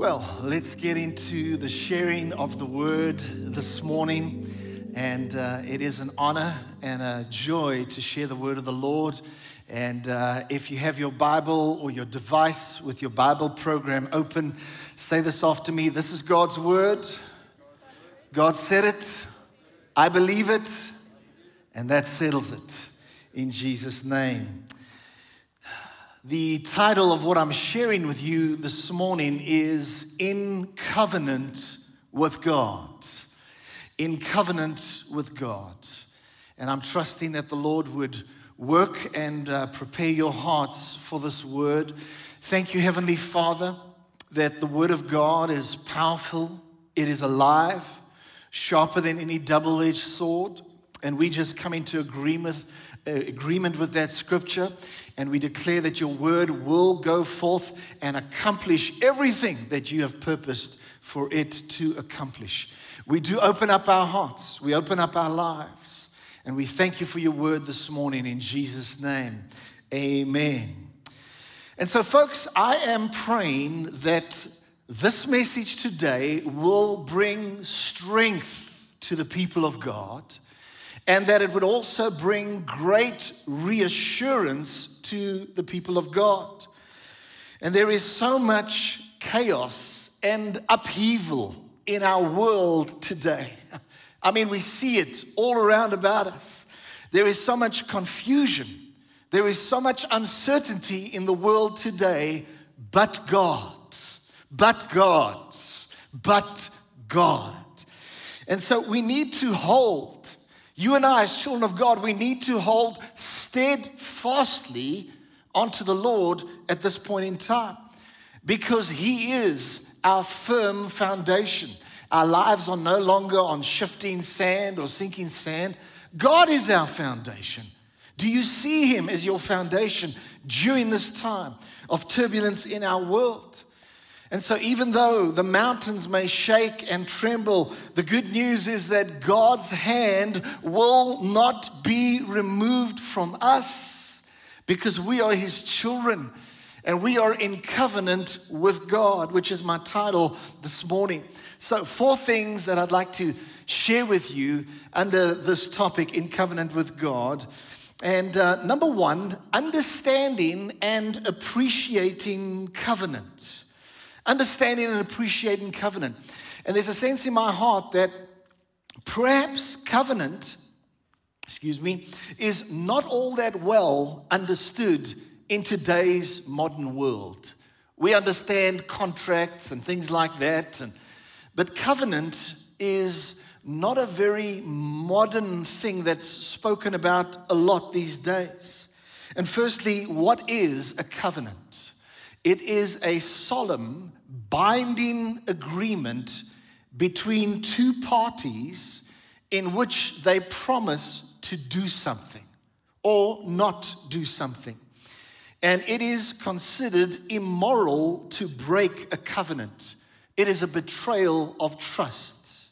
Well, let's get into the sharing of the word this morning. And uh, it is an honor and a joy to share the word of the Lord. And uh, if you have your Bible or your device with your Bible program open, say this after me This is God's word. God said it. I believe it. And that settles it in Jesus' name. The title of what I'm sharing with you this morning is In Covenant with God. In Covenant with God. And I'm trusting that the Lord would work and uh, prepare your hearts for this word. Thank you, Heavenly Father, that the Word of God is powerful, it is alive, sharper than any double edged sword. And we just come into agreement agreement with that scripture, and we declare that your word will go forth and accomplish everything that you have purposed for it to accomplish. We do open up our hearts, we open up our lives, and we thank you for your word this morning in Jesus' name. Amen. And so, folks, I am praying that this message today will bring strength to the people of God and that it would also bring great reassurance to the people of God. And there is so much chaos and upheaval in our world today. I mean, we see it all around about us. There is so much confusion. There is so much uncertainty in the world today, but God, but God, but God. And so we need to hold you and I, as children of God, we need to hold steadfastly onto the Lord at this point in time because He is our firm foundation. Our lives are no longer on shifting sand or sinking sand. God is our foundation. Do you see Him as your foundation during this time of turbulence in our world? And so, even though the mountains may shake and tremble, the good news is that God's hand will not be removed from us because we are His children and we are in covenant with God, which is my title this morning. So, four things that I'd like to share with you under this topic in covenant with God. And uh, number one, understanding and appreciating covenant understanding and appreciating covenant. And there's a sense in my heart that perhaps covenant, excuse me, is not all that well understood in today's modern world. We understand contracts and things like that, and, but covenant is not a very modern thing that's spoken about a lot these days. And firstly, what is a covenant? It is a solemn, binding agreement between two parties in which they promise to do something or not do something. And it is considered immoral to break a covenant. It is a betrayal of trust.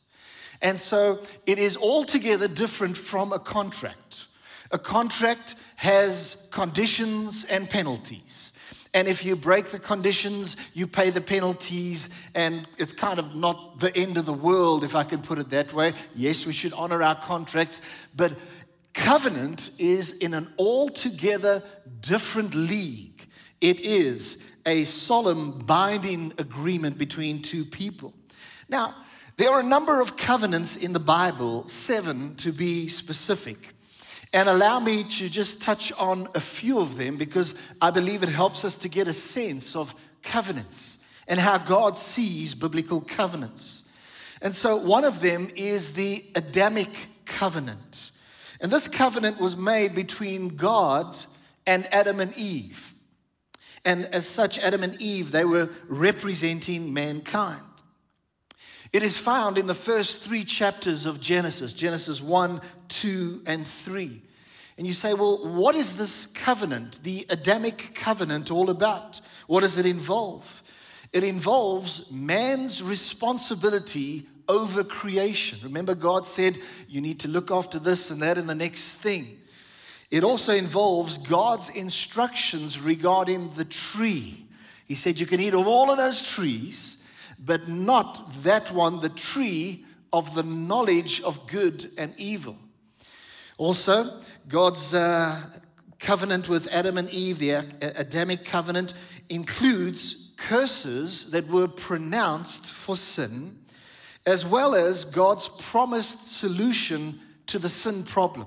And so it is altogether different from a contract. A contract has conditions and penalties. And if you break the conditions, you pay the penalties, and it's kind of not the end of the world, if I can put it that way. Yes, we should honor our contracts, but covenant is in an altogether different league. It is a solemn binding agreement between two people. Now, there are a number of covenants in the Bible, seven to be specific. And allow me to just touch on a few of them because I believe it helps us to get a sense of covenants and how God sees biblical covenants. And so one of them is the Adamic covenant. And this covenant was made between God and Adam and Eve. And as such, Adam and Eve, they were representing mankind. It is found in the first three chapters of Genesis Genesis 1, 2, and 3. And you say, well, what is this covenant, the Adamic covenant, all about? What does it involve? It involves man's responsibility over creation. Remember, God said, you need to look after this and that and the next thing. It also involves God's instructions regarding the tree. He said, You can eat of all of those trees, but not that one, the tree of the knowledge of good and evil. Also, God's uh, covenant with Adam and Eve, the Adamic covenant, includes curses that were pronounced for sin, as well as God's promised solution to the sin problem.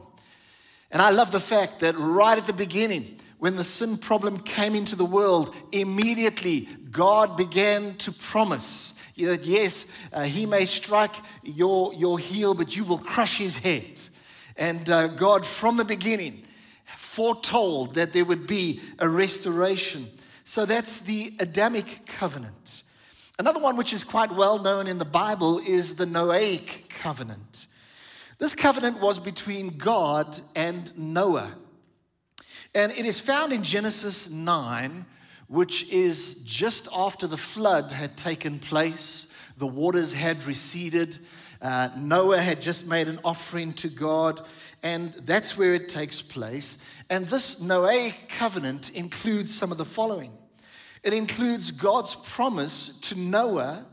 And I love the fact that right at the beginning, when the sin problem came into the world, immediately God began to promise that yes, uh, he may strike your, your heel, but you will crush his head. And uh, God, from the beginning, foretold that there would be a restoration. So that's the Adamic covenant. Another one which is quite well known in the Bible is the Noahic covenant. This covenant was between God and Noah. And it is found in Genesis 9, which is just after the flood had taken place. The waters had receded. Uh, Noah had just made an offering to God, and that's where it takes place. And this Noahic covenant includes some of the following it includes God's promise to Noah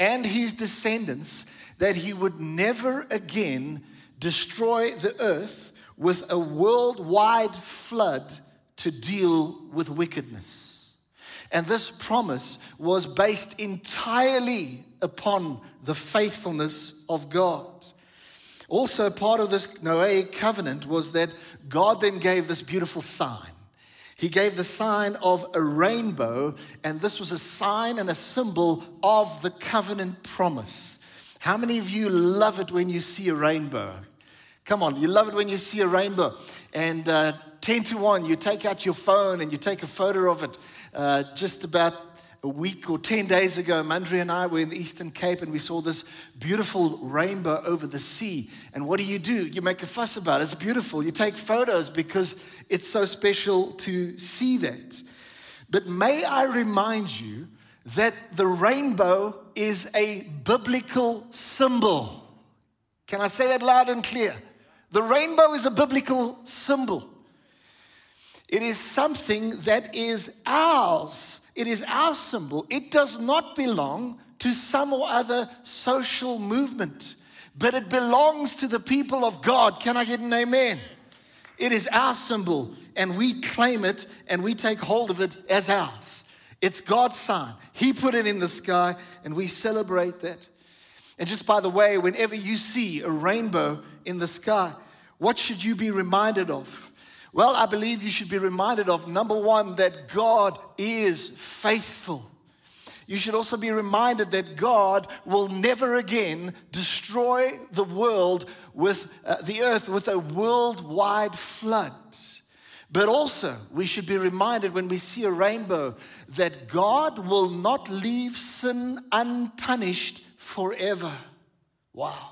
and his descendants that he would never again destroy the earth with a worldwide flood to deal with wickedness. And this promise was based entirely upon the faithfulness of God. Also, part of this Noahic covenant was that God then gave this beautiful sign. He gave the sign of a rainbow, and this was a sign and a symbol of the covenant promise. How many of you love it when you see a rainbow? Come on, you love it when you see a rainbow. And uh, 10 to 1, you take out your phone and you take a photo of it. Uh, just about a week or 10 days ago, Mandri and I were in the Eastern Cape and we saw this beautiful rainbow over the sea. And what do you do? You make a fuss about it. It's beautiful. You take photos because it's so special to see that. But may I remind you that the rainbow is a biblical symbol. Can I say that loud and clear? The rainbow is a biblical symbol. It is something that is ours. It is our symbol. It does not belong to some or other social movement, but it belongs to the people of God. Can I get an amen? It is our symbol, and we claim it and we take hold of it as ours. It's God's sign. He put it in the sky, and we celebrate that. And just by the way, whenever you see a rainbow in the sky, what should you be reminded of? Well, I believe you should be reminded of number one, that God is faithful. You should also be reminded that God will never again destroy the world with uh, the earth with a worldwide flood. But also, we should be reminded when we see a rainbow that God will not leave sin unpunished forever. Wow.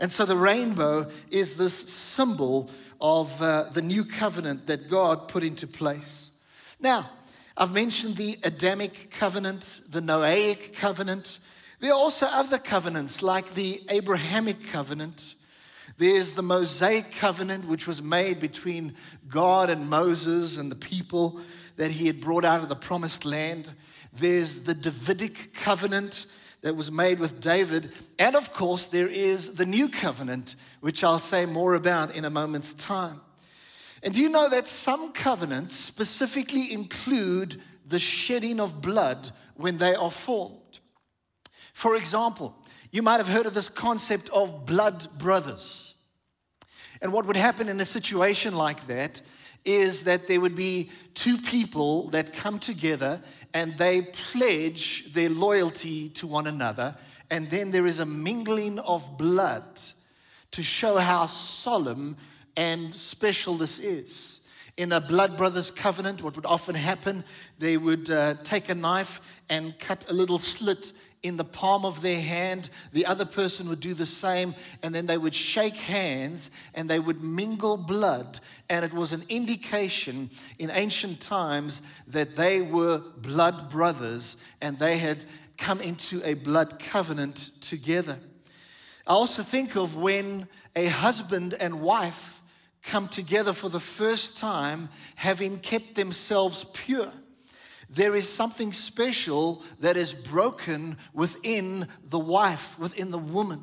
And so the rainbow is this symbol of uh, the new covenant that God put into place. Now, I've mentioned the Adamic covenant, the Noahic covenant. There are also other covenants like the Abrahamic covenant. There's the Mosaic covenant, which was made between God and Moses and the people that he had brought out of the promised land. There's the Davidic covenant, that was made with David. And of course, there is the new covenant, which I'll say more about in a moment's time. And do you know that some covenants specifically include the shedding of blood when they are formed? For example, you might have heard of this concept of blood brothers. And what would happen in a situation like that is that there would be two people that come together and they pledge their loyalty to one another. And then there is a mingling of blood to show how solemn and special this is. In a blood brothers covenant, what would often happen, they would uh, take a knife and cut a little slit in the palm of their hand. The other person would do the same, and then they would shake hands and they would mingle blood. And it was an indication in ancient times that they were blood brothers and they had come into a blood covenant together. I also think of when a husband and wife come together for the first time, having kept themselves pure. There is something special that is broken within the wife, within the woman.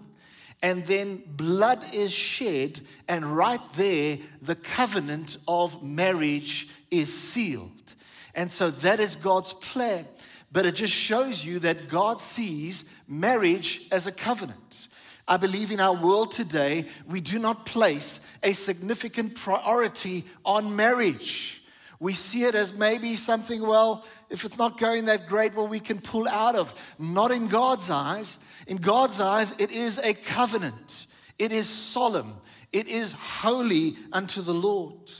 And then blood is shed, and right there, the covenant of marriage is sealed. And so that is God's plan. But it just shows you that God sees marriage as a covenant. I believe in our world today, we do not place a significant priority on marriage. We see it as maybe something, well, if it's not going that great, well, we can pull out of. Not in God's eyes. In God's eyes, it is a covenant, it is solemn, it is holy unto the Lord.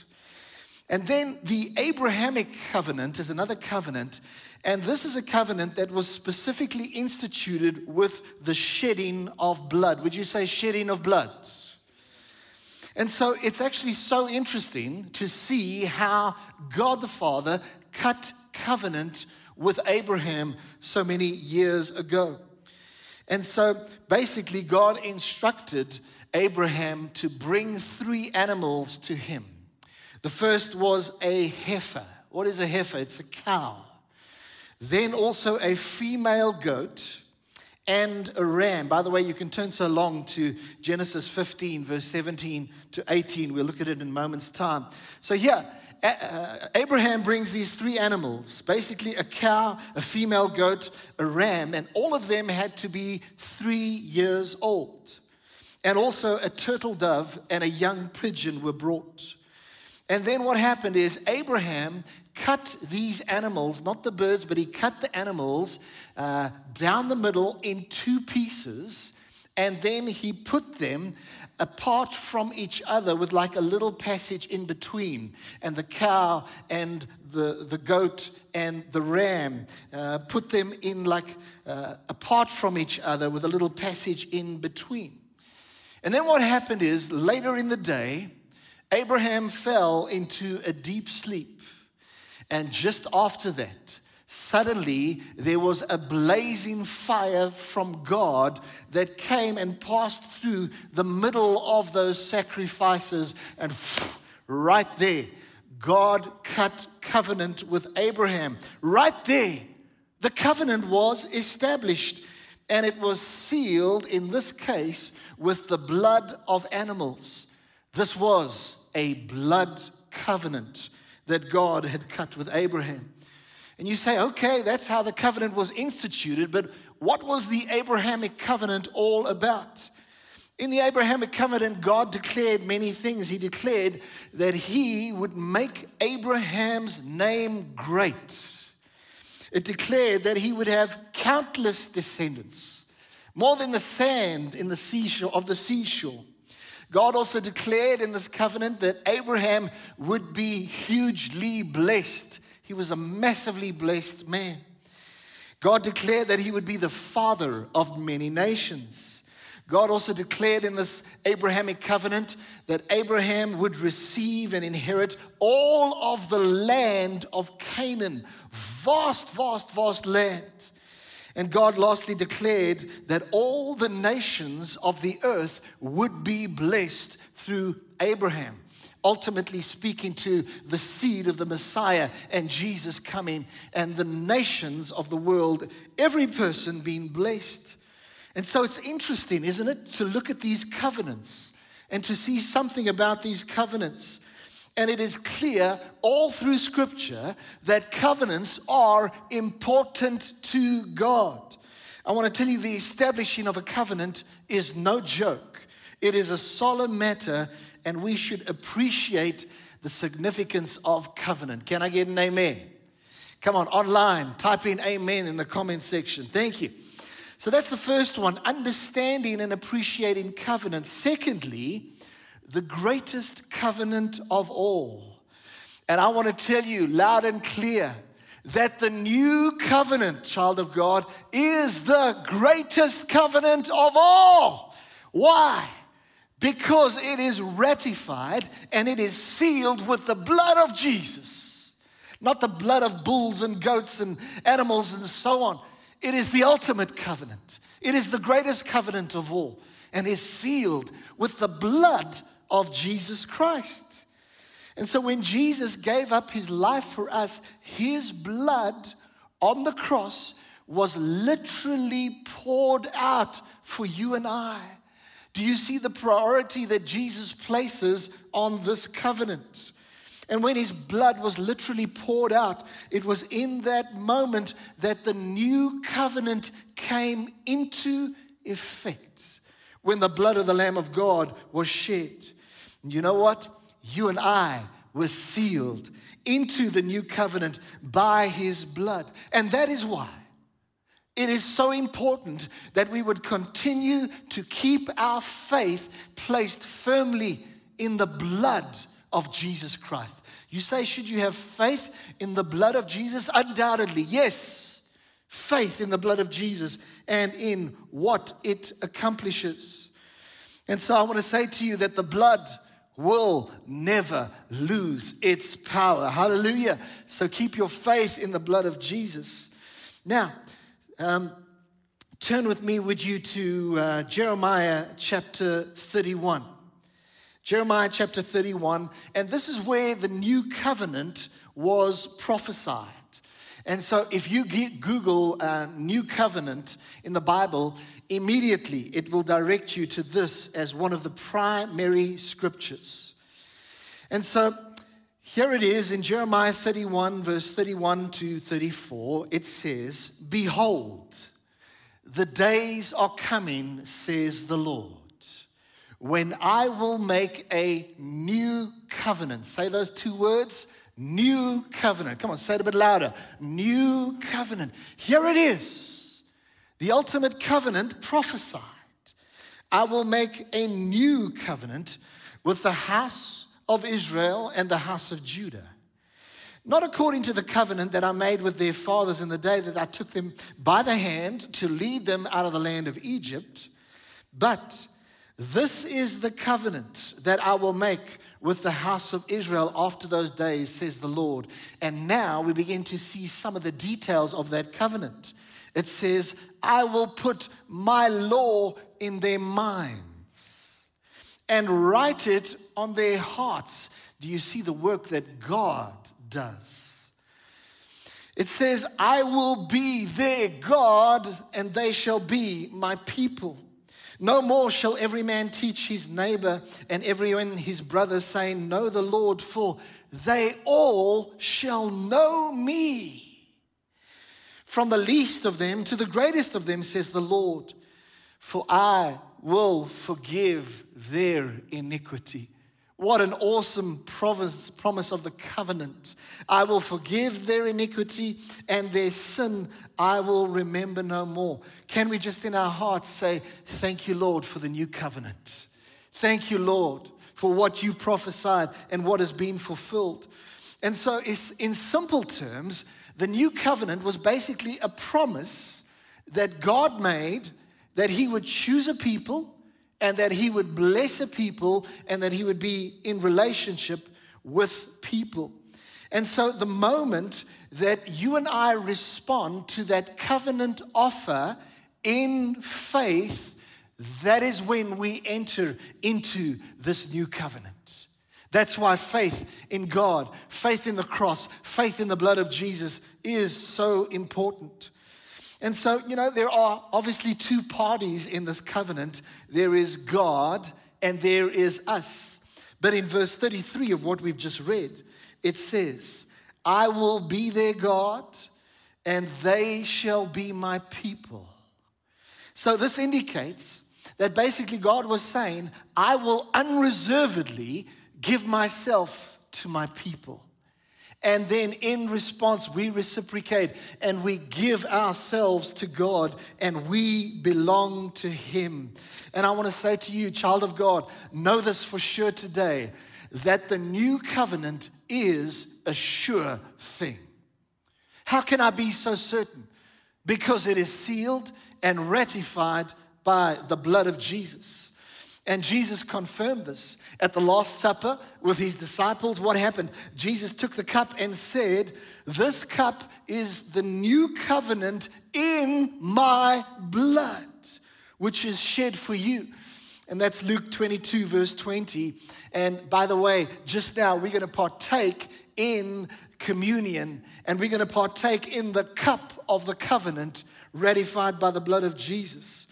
And then the Abrahamic covenant is another covenant. And this is a covenant that was specifically instituted with the shedding of blood. Would you say shedding of blood? And so it's actually so interesting to see how God the Father cut covenant with Abraham so many years ago. And so basically, God instructed Abraham to bring three animals to him. The first was a heifer. What is a heifer? It's a cow. Then also a female goat and a ram. By the way, you can turn so long to Genesis 15, verse 17 to 18. We'll look at it in a moment's time. So, here, uh, Abraham brings these three animals basically, a cow, a female goat, a ram, and all of them had to be three years old. And also, a turtle dove and a young pigeon were brought. And then what happened is Abraham cut these animals, not the birds, but he cut the animals uh, down the middle in two pieces. And then he put them apart from each other with like a little passage in between. And the cow and the, the goat and the ram, uh, put them in like uh, apart from each other with a little passage in between. And then what happened is later in the day, Abraham fell into a deep sleep. And just after that, suddenly there was a blazing fire from God that came and passed through the middle of those sacrifices. And right there, God cut covenant with Abraham. Right there, the covenant was established. And it was sealed, in this case, with the blood of animals. This was a blood covenant that God had cut with Abraham. And you say, okay, that's how the covenant was instituted, but what was the Abrahamic covenant all about? In the Abrahamic covenant, God declared many things. He declared that He would make Abraham's name great. It declared that He would have countless descendants, more than the sand in the seashore of the seashore. God also declared in this covenant that Abraham would be hugely blessed. He was a massively blessed man. God declared that he would be the father of many nations. God also declared in this Abrahamic covenant that Abraham would receive and inherit all of the land of Canaan. Vast, vast, vast land. And God lastly declared that all the nations of the earth would be blessed through Abraham, ultimately speaking to the seed of the Messiah and Jesus coming, and the nations of the world, every person being blessed. And so it's interesting, isn't it, to look at these covenants and to see something about these covenants. And it is clear all through Scripture that covenants are important to God. I want to tell you the establishing of a covenant is no joke, it is a solemn matter, and we should appreciate the significance of covenant. Can I get an amen? Come on, online, type in amen in the comment section. Thank you. So that's the first one understanding and appreciating covenant. Secondly, the greatest covenant of all. And I want to tell you loud and clear that the new covenant, child of God, is the greatest covenant of all. Why? Because it is ratified and it is sealed with the blood of Jesus, not the blood of bulls and goats and animals and so on. It is the ultimate covenant. It is the greatest covenant of all and is sealed with the blood of Jesus Christ. And so when Jesus gave up his life for us, his blood on the cross was literally poured out for you and I. Do you see the priority that Jesus places on this covenant? And when his blood was literally poured out, it was in that moment that the new covenant came into effect. When the blood of the Lamb of God was shed. And you know what? You and I were sealed into the new covenant by his blood. And that is why it is so important that we would continue to keep our faith placed firmly in the blood of Jesus Christ. You say, should you have faith in the blood of Jesus? Undoubtedly, yes. Faith in the blood of Jesus and in what it accomplishes. And so I want to say to you that the blood will never lose its power. Hallelujah. So keep your faith in the blood of Jesus. Now, um, turn with me, would you, to uh, Jeremiah chapter 31. Jeremiah chapter 31, and this is where the new covenant was prophesied. And so, if you Google uh, New Covenant in the Bible, immediately it will direct you to this as one of the primary scriptures. And so, here it is in Jeremiah 31, verse 31 to 34. It says, Behold, the days are coming, says the Lord when I will make a new covenant. Say those two words new covenant. Come on, say it a bit louder. New covenant. Here it is the ultimate covenant prophesied. I will make a new covenant with the house of Israel and the house of Judah. Not according to the covenant that I made with their fathers in the day that I took them by the hand to lead them out of the land of Egypt, but this is the covenant that I will make with the house of Israel after those days, says the Lord. And now we begin to see some of the details of that covenant. It says, I will put my law in their minds and write it on their hearts. Do you see the work that God does? It says, I will be their God and they shall be my people. No more shall every man teach his neighbor and everyone his brother, saying, Know the Lord, for they all shall know me. From the least of them to the greatest of them, says the Lord, for I will forgive their iniquity. What an awesome promise, of the covenant. I will forgive their iniquity and their sin I will remember no more. Can we just in our hearts say, Thank you, Lord, for the new covenant? Thank you, Lord, for what you prophesied and what has been fulfilled. And so, in simple terms, the new covenant was basically a promise that God made that He would choose a people and that he would bless a people and that he would be in relationship with people. And so, the moment that you and I respond to that covenant offer in faith, that is when we enter into this new covenant. That's why faith in God, faith in the cross, faith in the blood of Jesus is so important. And so, you know, there are obviously two parties in this covenant there is God and there is us. But in verse 33 of what we've just read, it says, I will be their God and they shall be my people. So this indicates that basically God was saying, I will unreservedly give myself to my people. And then in response, we reciprocate and we give ourselves to God and we belong to Him. And I want to say to you, child of God, know this for sure today that the new covenant is a sure thing. How can I be so certain? Because it is sealed and ratified by the blood of Jesus. And Jesus confirmed this at the Last Supper with his disciples. What happened? Jesus took the cup and said, This cup is the new covenant in my blood, which is shed for you. And that's Luke 22, verse 20. And by the way, just now we're going to partake in communion and we're going to partake in the cup of the covenant ratified by the blood of Jesus.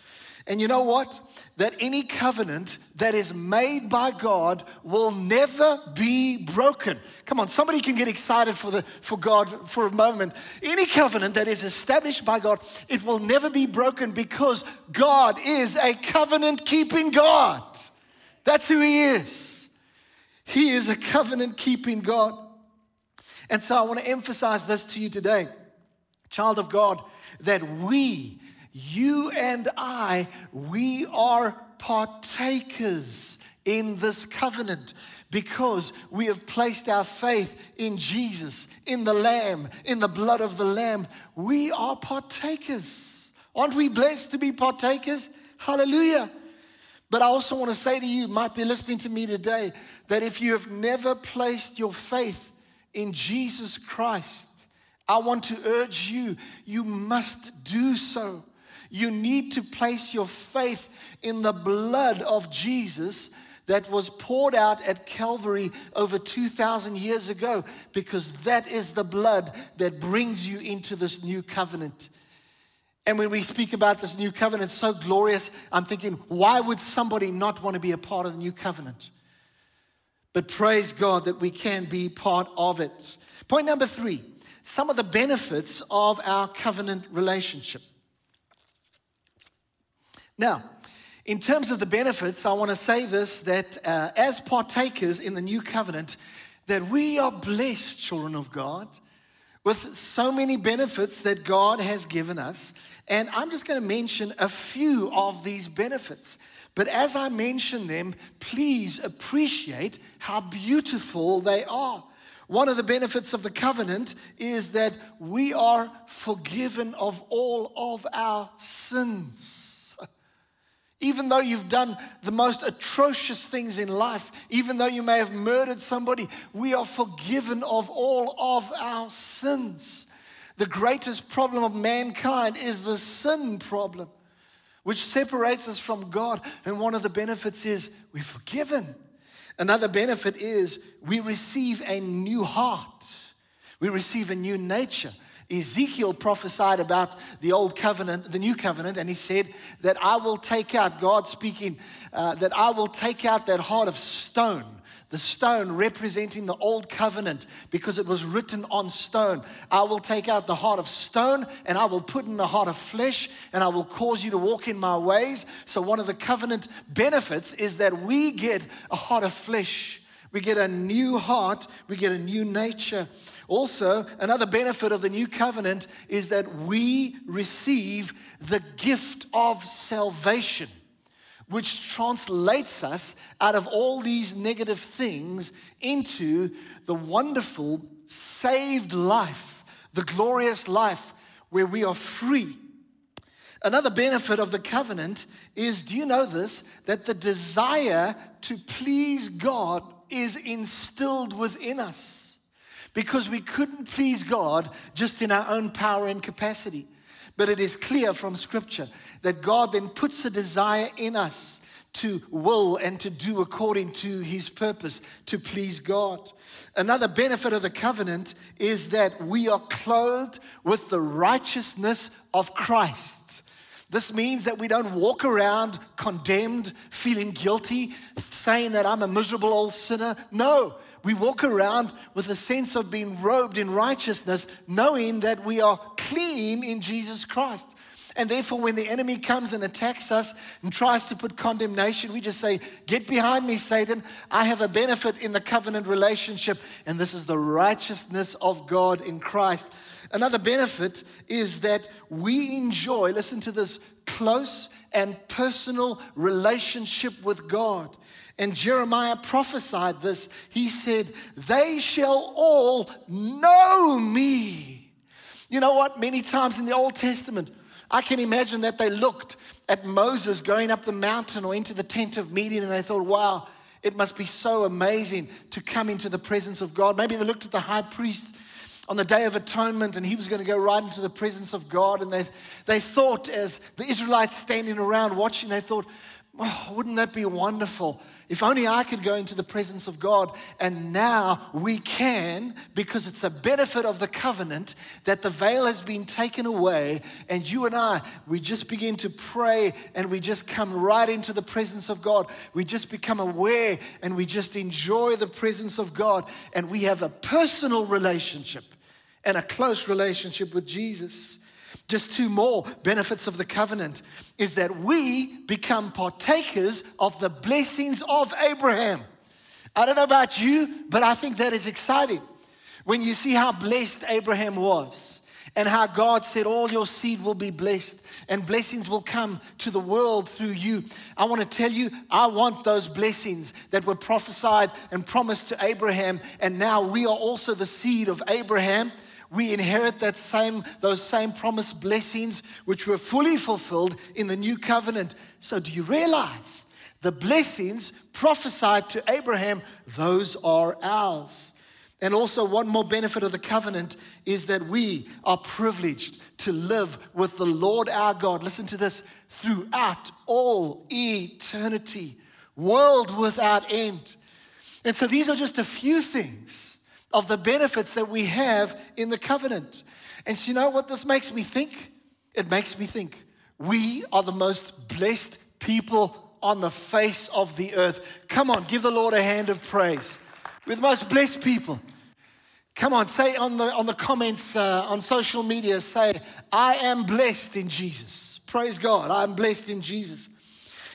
And you know what? That any covenant that is made by God will never be broken. Come on, somebody can get excited for, the, for God for a moment. Any covenant that is established by God, it will never be broken because God is a covenant keeping God. That's who He is. He is a covenant keeping God. And so I want to emphasize this to you today, child of God, that we, you and I, we are partakers in this covenant because we have placed our faith in Jesus, in the Lamb, in the blood of the Lamb. We are partakers. Aren't we blessed to be partakers? Hallelujah. But I also want to say to you, might be listening to me today, that if you have never placed your faith in Jesus Christ, I want to urge you, you must do so. You need to place your faith in the blood of Jesus that was poured out at Calvary over 2,000 years ago, because that is the blood that brings you into this new covenant. And when we speak about this new covenant, so glorious, I'm thinking, why would somebody not want to be a part of the new covenant? But praise God that we can be part of it. Point number three some of the benefits of our covenant relationship. Now, in terms of the benefits, I want to say this that uh, as partakers in the new covenant, that we are blessed, children of God, with so many benefits that God has given us. And I'm just going to mention a few of these benefits. But as I mention them, please appreciate how beautiful they are. One of the benefits of the covenant is that we are forgiven of all of our sins. Even though you've done the most atrocious things in life, even though you may have murdered somebody, we are forgiven of all of our sins. The greatest problem of mankind is the sin problem which separates us from God. And one of the benefits is we're forgiven. Another benefit is we receive a new heart, we receive a new nature. Ezekiel prophesied about the old covenant, the new covenant, and he said that I will take out, God speaking, uh, that I will take out that heart of stone the stone representing the old covenant because it was written on stone. I will take out the heart of stone and I will put in the heart of flesh and I will cause you to walk in my ways. So, one of the covenant benefits is that we get a heart of flesh. We get a new heart, we get a new nature. Also, another benefit of the new covenant is that we receive the gift of salvation which translates us out of all these negative things into the wonderful, saved life, the glorious life where we are free. Another benefit of the covenant is do you know this? That the desire to please God is instilled within us because we couldn't please God just in our own power and capacity. But it is clear from Scripture that God then puts a desire in us to will and to do according to his purpose, to please God. Another benefit of the covenant is that we are clothed with the righteousness of Christ. This means that we don't walk around condemned, feeling guilty, saying that I'm a miserable old sinner. No, we walk around with a sense of being robed in righteousness, knowing that we are clean in Jesus Christ. And therefore, when the enemy comes and attacks us and tries to put condemnation, we just say, Get behind me, Satan. I have a benefit in the covenant relationship, and this is the righteousness of God in Christ. Another benefit is that we enjoy, listen to this, close and personal relationship with God. And Jeremiah prophesied this. He said, They shall all know me. You know what? Many times in the Old Testament, I can imagine that they looked at Moses going up the mountain or into the tent of meeting and they thought, wow, it must be so amazing to come into the presence of God. Maybe they looked at the high priest on the Day of Atonement and he was going to go right into the presence of God. And they, they thought, as the Israelites standing around watching, they thought, Oh, wouldn't that be wonderful? If only I could go into the presence of God. And now we can because it's a benefit of the covenant that the veil has been taken away. And you and I, we just begin to pray and we just come right into the presence of God. We just become aware and we just enjoy the presence of God. And we have a personal relationship and a close relationship with Jesus. Just two more benefits of the covenant is that we become partakers of the blessings of Abraham. I don't know about you, but I think that is exciting. When you see how blessed Abraham was and how God said, All your seed will be blessed and blessings will come to the world through you. I want to tell you, I want those blessings that were prophesied and promised to Abraham, and now we are also the seed of Abraham we inherit that same, those same promised blessings which were fully fulfilled in the new covenant. So, do you realize the blessings prophesied to Abraham, those are ours? And also, one more benefit of the covenant is that we are privileged to live with the Lord our God. Listen to this throughout all eternity, world without end. And so, these are just a few things of the benefits that we have in the covenant. And so, you know what this makes me think? It makes me think we are the most blessed people on the face of the earth. Come on, give the Lord a hand of praise. We're the most blessed people. Come on, say on the, on the comments uh, on social media, say, I am blessed in Jesus. Praise God, I'm blessed in Jesus.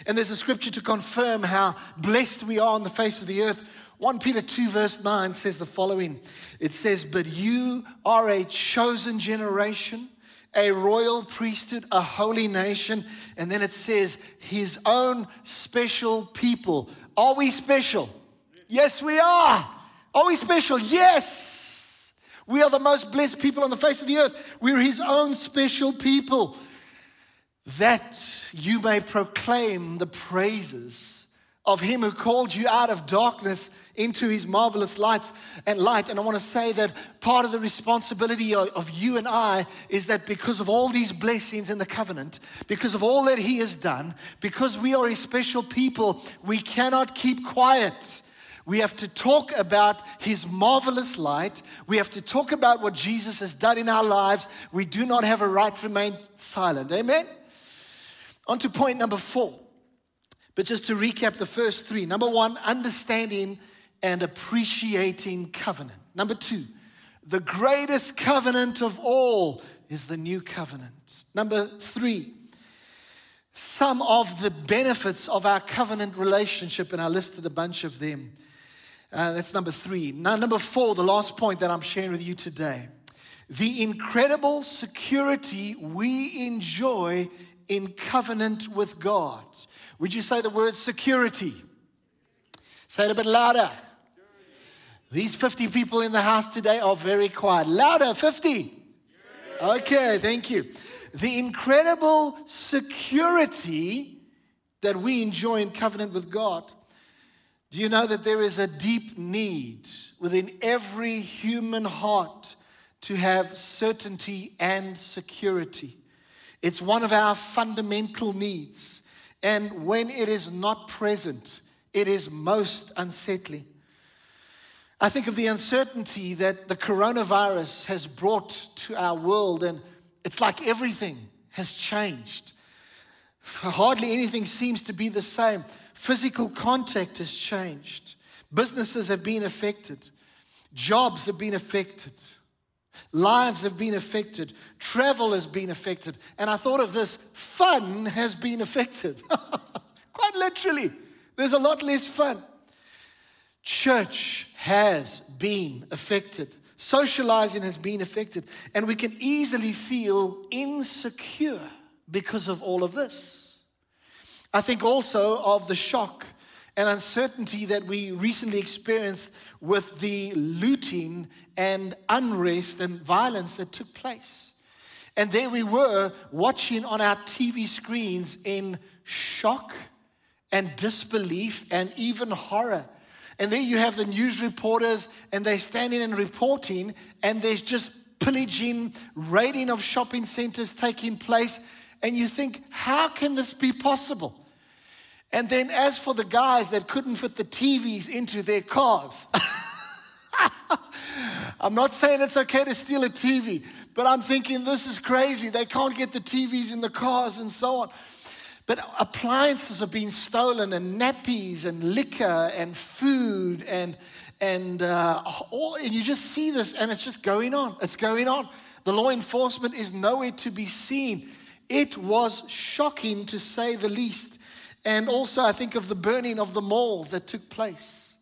And there's a scripture to confirm how blessed we are on the face of the earth. 1 Peter 2, verse 9 says the following It says, But you are a chosen generation, a royal priesthood, a holy nation. And then it says, His own special people. Are we special? Yes, we are. Are we special? Yes. We are the most blessed people on the face of the earth. We're His own special people. That you may proclaim the praises of Him who called you out of darkness into his marvelous light and light. And I want to say that part of the responsibility of, of you and I is that because of all these blessings in the covenant, because of all that he has done, because we are a special people, we cannot keep quiet. We have to talk about his marvelous light. We have to talk about what Jesus has done in our lives. We do not have a right to remain silent. Amen? On to point number four. But just to recap the first three number one, understanding and appreciating covenant. Number two, the greatest covenant of all is the new covenant. Number three, some of the benefits of our covenant relationship, and I listed a bunch of them. Uh, that's number three. Now, number four, the last point that I'm sharing with you today the incredible security we enjoy in covenant with God. Would you say the word security? Say it a bit louder. These 50 people in the house today are very quiet. Louder, 50. Okay, thank you. The incredible security that we enjoy in covenant with God. Do you know that there is a deep need within every human heart to have certainty and security? It's one of our fundamental needs. And when it is not present, it is most unsettling. I think of the uncertainty that the coronavirus has brought to our world, and it's like everything has changed. Hardly anything seems to be the same. Physical contact has changed. Businesses have been affected. Jobs have been affected. Lives have been affected. Travel has been affected. And I thought of this fun has been affected. Quite literally, there's a lot less fun. Church has been affected. Socializing has been affected. And we can easily feel insecure because of all of this. I think also of the shock and uncertainty that we recently experienced with the looting and unrest and violence that took place. And there we were watching on our TV screens in shock and disbelief and even horror and there you have the news reporters, and they're standing and reporting, and there's just pillaging, raiding of shopping centers taking place. And you think, how can this be possible? And then, as for the guys that couldn't fit the TVs into their cars, I'm not saying it's okay to steal a TV, but I'm thinking this is crazy. They can't get the TVs in the cars and so on. But appliances are being stolen, and nappies, and liquor, and food, and and uh, all, and you just see this, and it's just going on. It's going on. The law enforcement is nowhere to be seen. It was shocking to say the least. And also, I think of the burning of the malls that took place.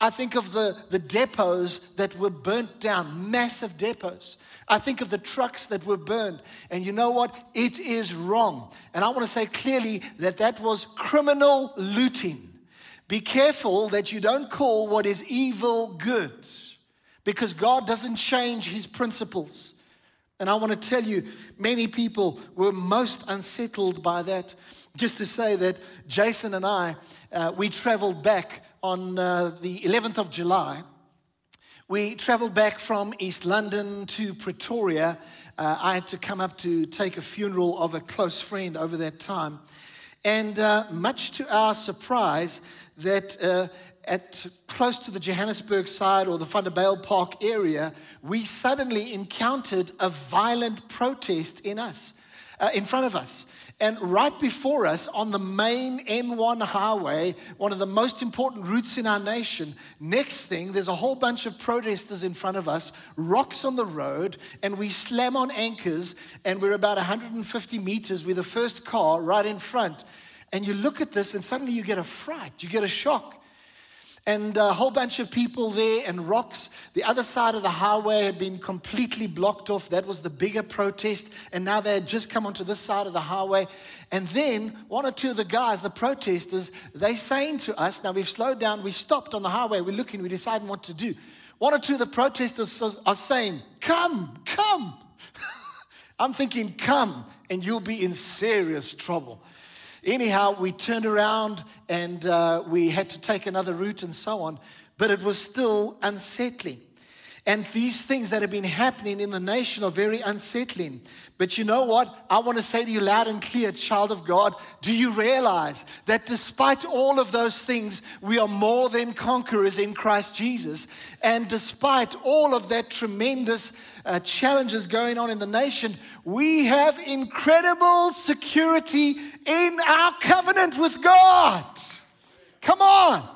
I think of the, the depots that were burnt down, massive depots. I think of the trucks that were burned. And you know what? It is wrong. And I want to say clearly that that was criminal looting. Be careful that you don't call what is evil good because God doesn't change his principles. And I want to tell you, many people were most unsettled by that. Just to say that Jason and I, uh, we traveled back on uh, the 11th of July. We traveled back from East London to Pretoria. Uh, I had to come up to take a funeral of a close friend over that time. And uh, much to our surprise, that uh, at close to the Johannesburg side or the Vanderbijlpark area, we suddenly encountered a violent protest in us, uh, in front of us. And right before us on the main N1 highway, one of the most important routes in our nation, next thing, there's a whole bunch of protesters in front of us, rocks on the road, and we slam on anchors, and we're about 150 meters. We're the first car right in front. And you look at this, and suddenly you get a fright, you get a shock and a whole bunch of people there and rocks. The other side of the highway had been completely blocked off. That was the bigger protest. And now they had just come onto this side of the highway. And then one or two of the guys, the protesters, they saying to us, now we've slowed down, we stopped on the highway, we're looking, we're deciding what to do. One or two of the protesters are saying, Come, come. I'm thinking, Come, and you'll be in serious trouble. Anyhow, we turned around and uh, we had to take another route and so on, but it was still unsettling. And these things that have been happening in the nation are very unsettling. But you know what? I want to say to you loud and clear, child of God, do you realize that despite all of those things, we are more than conquerors in Christ Jesus? And despite all of that tremendous uh, challenges going on in the nation, we have incredible security in our covenant with God. Come on.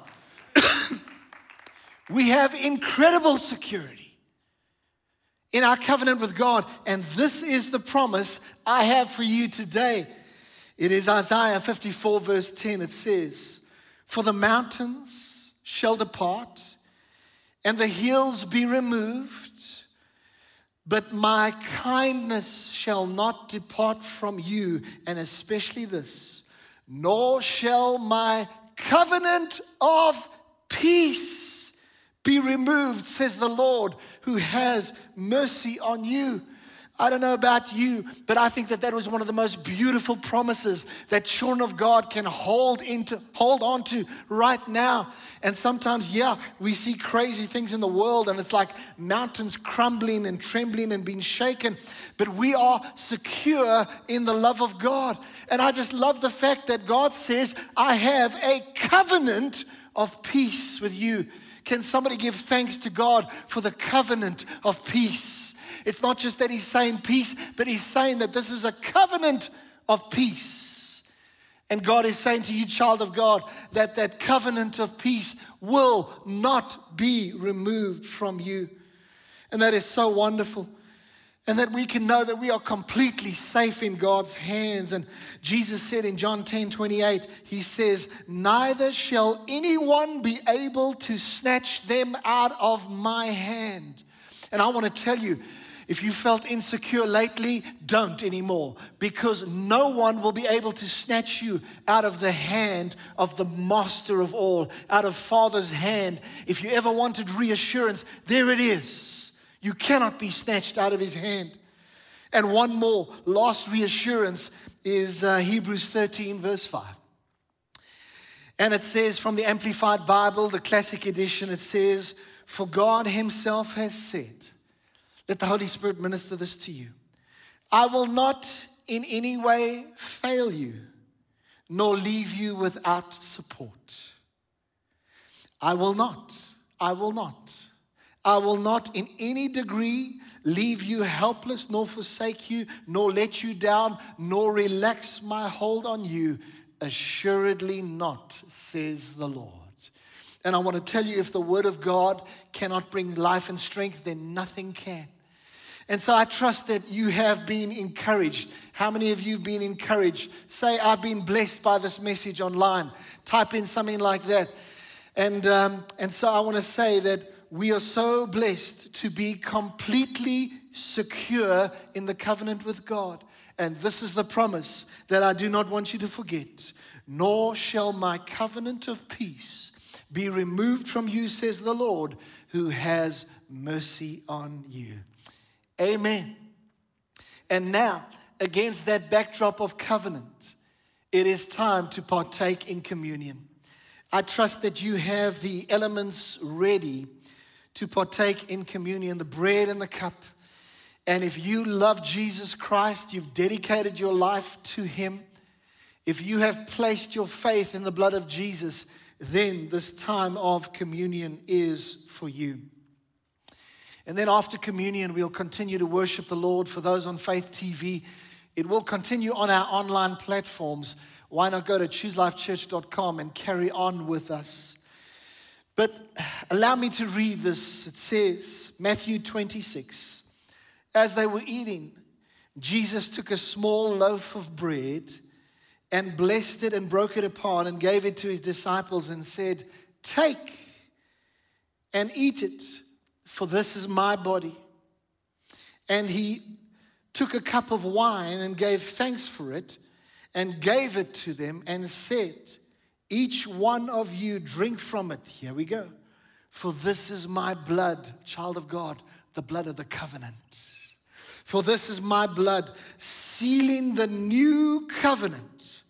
we have incredible security in our covenant with God. And this is the promise I have for you today. It is Isaiah 54, verse 10. It says, For the mountains shall depart, and the hills be removed, but my kindness shall not depart from you, and especially this, nor shall my covenant of peace be removed, says the Lord, who has mercy on you. I don't know about you, but I think that that was one of the most beautiful promises that children of God can hold into, hold on to right now. And sometimes, yeah, we see crazy things in the world, and it's like mountains crumbling and trembling and being shaken. But we are secure in the love of God. And I just love the fact that God says, I have a covenant of peace with you. Can somebody give thanks to God for the covenant of peace? It's not just that He's saying peace, but He's saying that this is a covenant of peace. And God is saying to you, child of God, that that covenant of peace will not be removed from you. And that is so wonderful and that we can know that we are completely safe in God's hands. And Jesus said in John 10 28, He says, Neither shall anyone be able to snatch them out of my hand. And I want to tell you, if you felt insecure lately, don't anymore because no one will be able to snatch you out of the hand of the master of all, out of Father's hand. If you ever wanted reassurance, there it is. You cannot be snatched out of his hand. And one more last reassurance is uh, Hebrews 13, verse 5. And it says from the Amplified Bible, the classic edition, it says, For God Himself has said, let the Holy Spirit minister this to you. I will not in any way fail you, nor leave you without support. I will not. I will not. I will not in any degree leave you helpless, nor forsake you, nor let you down, nor relax my hold on you. Assuredly not, says the Lord. And I want to tell you if the word of God cannot bring life and strength, then nothing can. And so I trust that you have been encouraged. How many of you have been encouraged? Say, I've been blessed by this message online. Type in something like that. And, um, and so I want to say that we are so blessed to be completely secure in the covenant with God. And this is the promise that I do not want you to forget. Nor shall my covenant of peace be removed from you, says the Lord, who has mercy on you. Amen. And now, against that backdrop of covenant, it is time to partake in communion. I trust that you have the elements ready to partake in communion, the bread and the cup. And if you love Jesus Christ, you've dedicated your life to Him, if you have placed your faith in the blood of Jesus, then this time of communion is for you. And then after communion, we'll continue to worship the Lord. For those on Faith TV, it will continue on our online platforms. Why not go to chooselifechurch.com and carry on with us? But allow me to read this. It says, Matthew 26. As they were eating, Jesus took a small loaf of bread and blessed it and broke it apart and gave it to his disciples and said, Take and eat it, for this is my body. And he took a cup of wine and gave thanks for it and gave it to them and said, each one of you drink from it. Here we go. For this is my blood, child of God, the blood of the covenant. For this is my blood, sealing the new covenant.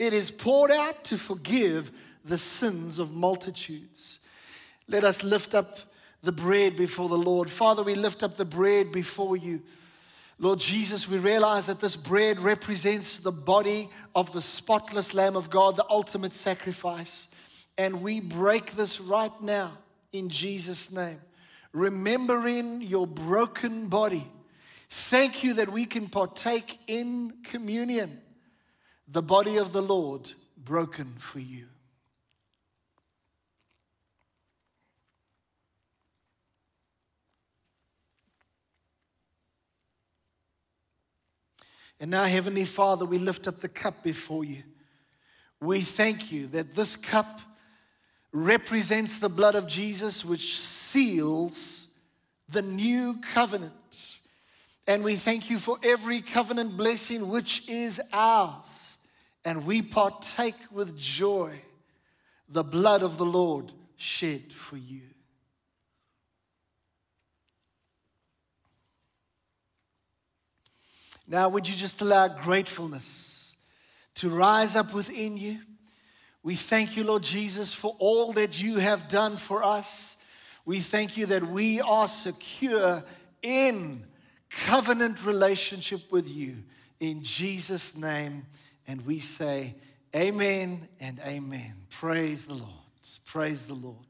It is poured out to forgive the sins of multitudes. Let us lift up the bread before the Lord. Father, we lift up the bread before you. Lord Jesus, we realize that this bread represents the body of the spotless Lamb of God, the ultimate sacrifice. And we break this right now in Jesus' name, remembering your broken body. Thank you that we can partake in communion, the body of the Lord broken for you. And now, Heavenly Father, we lift up the cup before you. We thank you that this cup represents the blood of Jesus, which seals the new covenant. And we thank you for every covenant blessing which is ours. And we partake with joy the blood of the Lord shed for you. Now, would you just allow gratefulness to rise up within you? We thank you, Lord Jesus, for all that you have done for us. We thank you that we are secure in covenant relationship with you. In Jesus' name, and we say, Amen and Amen. Praise the Lord. Praise the Lord.